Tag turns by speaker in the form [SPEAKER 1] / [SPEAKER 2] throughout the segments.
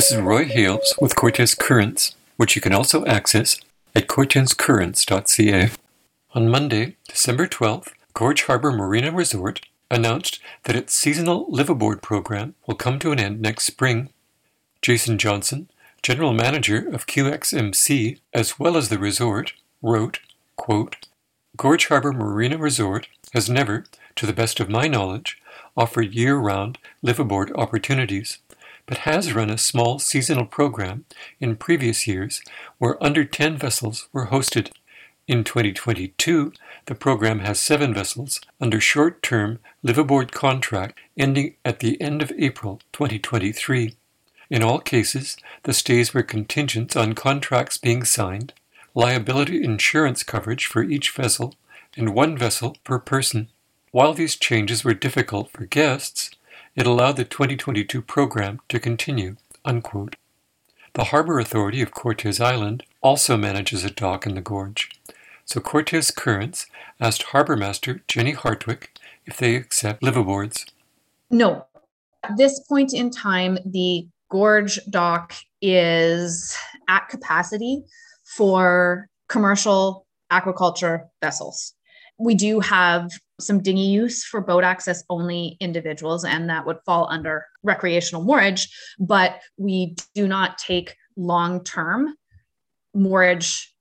[SPEAKER 1] This is Roy Hales with Cortes Currents, which you can also access at cortescurrents.ca. On Monday, December 12th, Gorge Harbor Marina Resort announced that its seasonal liveaboard program will come to an end next spring. Jason Johnson, general manager of QXMC as well as the resort, wrote, quote, Gorge Harbor Marina Resort has never, to the best of my knowledge, offered year round liveaboard opportunities but has run a small seasonal program in previous years where under 10 vessels were hosted. In 2022, the program has seven vessels under short term liveaboard contract ending at the end of April 2023. In all cases, the stays were contingent on contracts being signed, liability insurance coverage for each vessel, and one vessel per person. While these changes were difficult for guests, it allowed the 2022 program to continue. Unquote. The Harbor Authority of Cortes Island also manages a dock in the gorge. So Cortes Currents asked Harbor Master Jenny Hartwick if they accept liveaboards.
[SPEAKER 2] No. At this point in time, the gorge dock is at capacity for commercial aquaculture vessels. We do have some dinghy use for boat access only individuals, and that would fall under recreational moorage, but we do not take long term moorage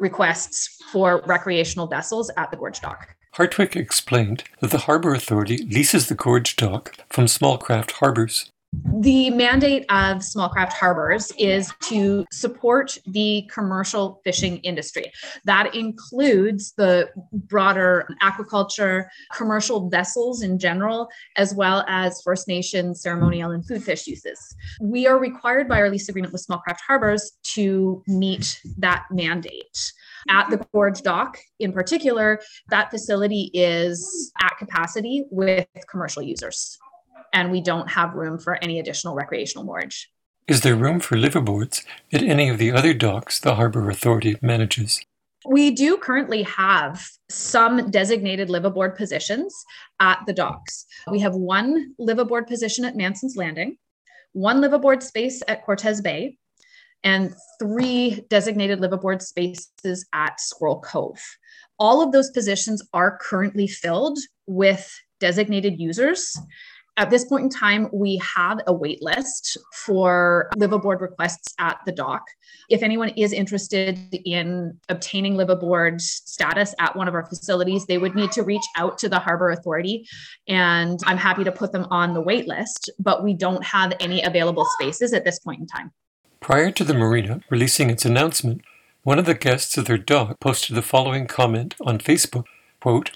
[SPEAKER 2] requests for recreational vessels at the Gorge Dock.
[SPEAKER 1] Hartwick explained that the Harbour Authority leases the Gorge Dock from small craft harbours.
[SPEAKER 2] The mandate of small craft harbors is to support the commercial fishing industry. That includes the broader aquaculture, commercial vessels in general, as well as First Nation ceremonial and food fish uses. We are required by our lease agreement with small craft harbors to meet that mandate. At the Gorge Dock, in particular, that facility is at capacity with commercial users and we don't have room for any additional recreational moorage.
[SPEAKER 1] Is there room for liveaboards at any of the other docks the Harbour Authority manages?
[SPEAKER 2] We do currently have some designated liveaboard positions at the docks. We have one liveaboard position at Manson's Landing, one liveaboard space at Cortes Bay, and three designated liveaboard spaces at Squirrel Cove. All of those positions are currently filled with designated users at this point in time, we have a wait list for liveaboard requests at the dock. If anyone is interested in obtaining liveaboard status at one of our facilities, they would need to reach out to the Harbor Authority, and I'm happy to put them on the wait list, but we don't have any available spaces at this point in time.
[SPEAKER 1] Prior to the marina releasing its announcement, one of the guests of their dock posted the following comment on Facebook quote,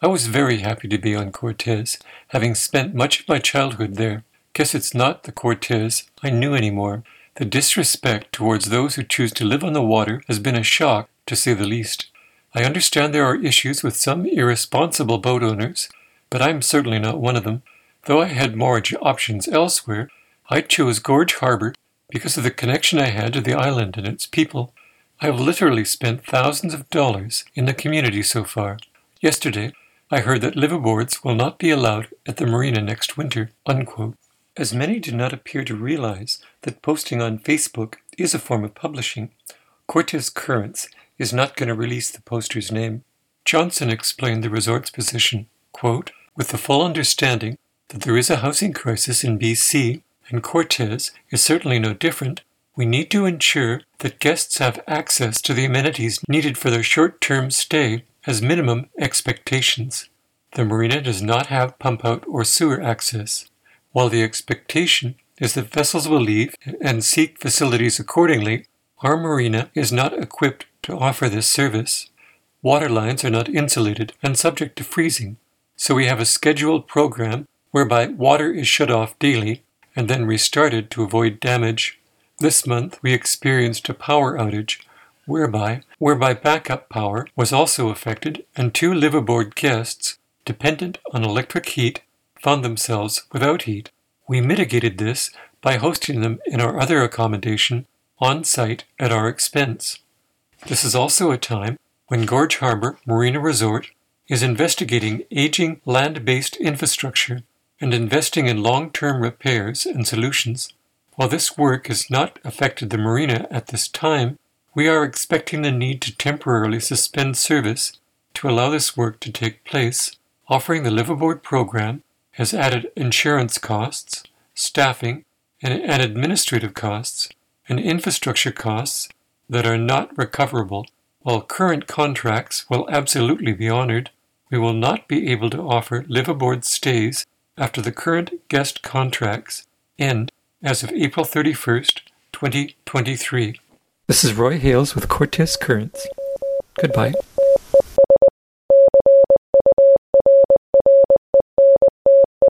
[SPEAKER 1] I was very happy to be on Cortes, having spent much of my childhood there. Guess it's not the Cortes I knew anymore. The disrespect towards those who choose to live on the water has been a shock, to say the least. I understand there are issues with some irresponsible boat owners, but I'm certainly not one of them. Though I had more options elsewhere, I chose Gorge Harbor because of the connection I had to the island and its people. I have literally spent thousands of dollars in the community so far. Yesterday, I heard that liveaboards will not be allowed at the marina next winter. Unquote. As many do not appear to realize that posting on Facebook is a form of publishing, Cortes Currents is not going to release the poster's name. Johnson explained the resort's position, quote, with the full understanding that there is a housing crisis in BC and Cortes is certainly no different, we need to ensure that guests have access to the amenities needed for their short term stay has minimum expectations. The marina does not have pump out or sewer access, while the expectation is that vessels will leave and seek facilities accordingly. Our marina is not equipped to offer this service. Water lines are not insulated and subject to freezing, so we have a scheduled program whereby water is shut off daily and then restarted to avoid damage. This month we experienced a power outage whereby, whereby backup power was also affected and two liveaboard guests, dependent on electric heat, found themselves without heat. We mitigated this by hosting them in our other accommodation on site at our expense. This is also a time when Gorge Harbor Marina Resort is investigating aging land based infrastructure and investing in long term repairs and solutions. While this work has not affected the marina at this time, we are expecting the need to temporarily suspend service to allow this work to take place. Offering the liveaboard program has added insurance costs, staffing, and, and administrative costs, and infrastructure costs that are not recoverable. While current contracts will absolutely be honored, we will not be able to offer liveaboard stays after the current guest contracts end as of April 31st, 2023. This is Roy Hales with Cortes Currents. Goodbye.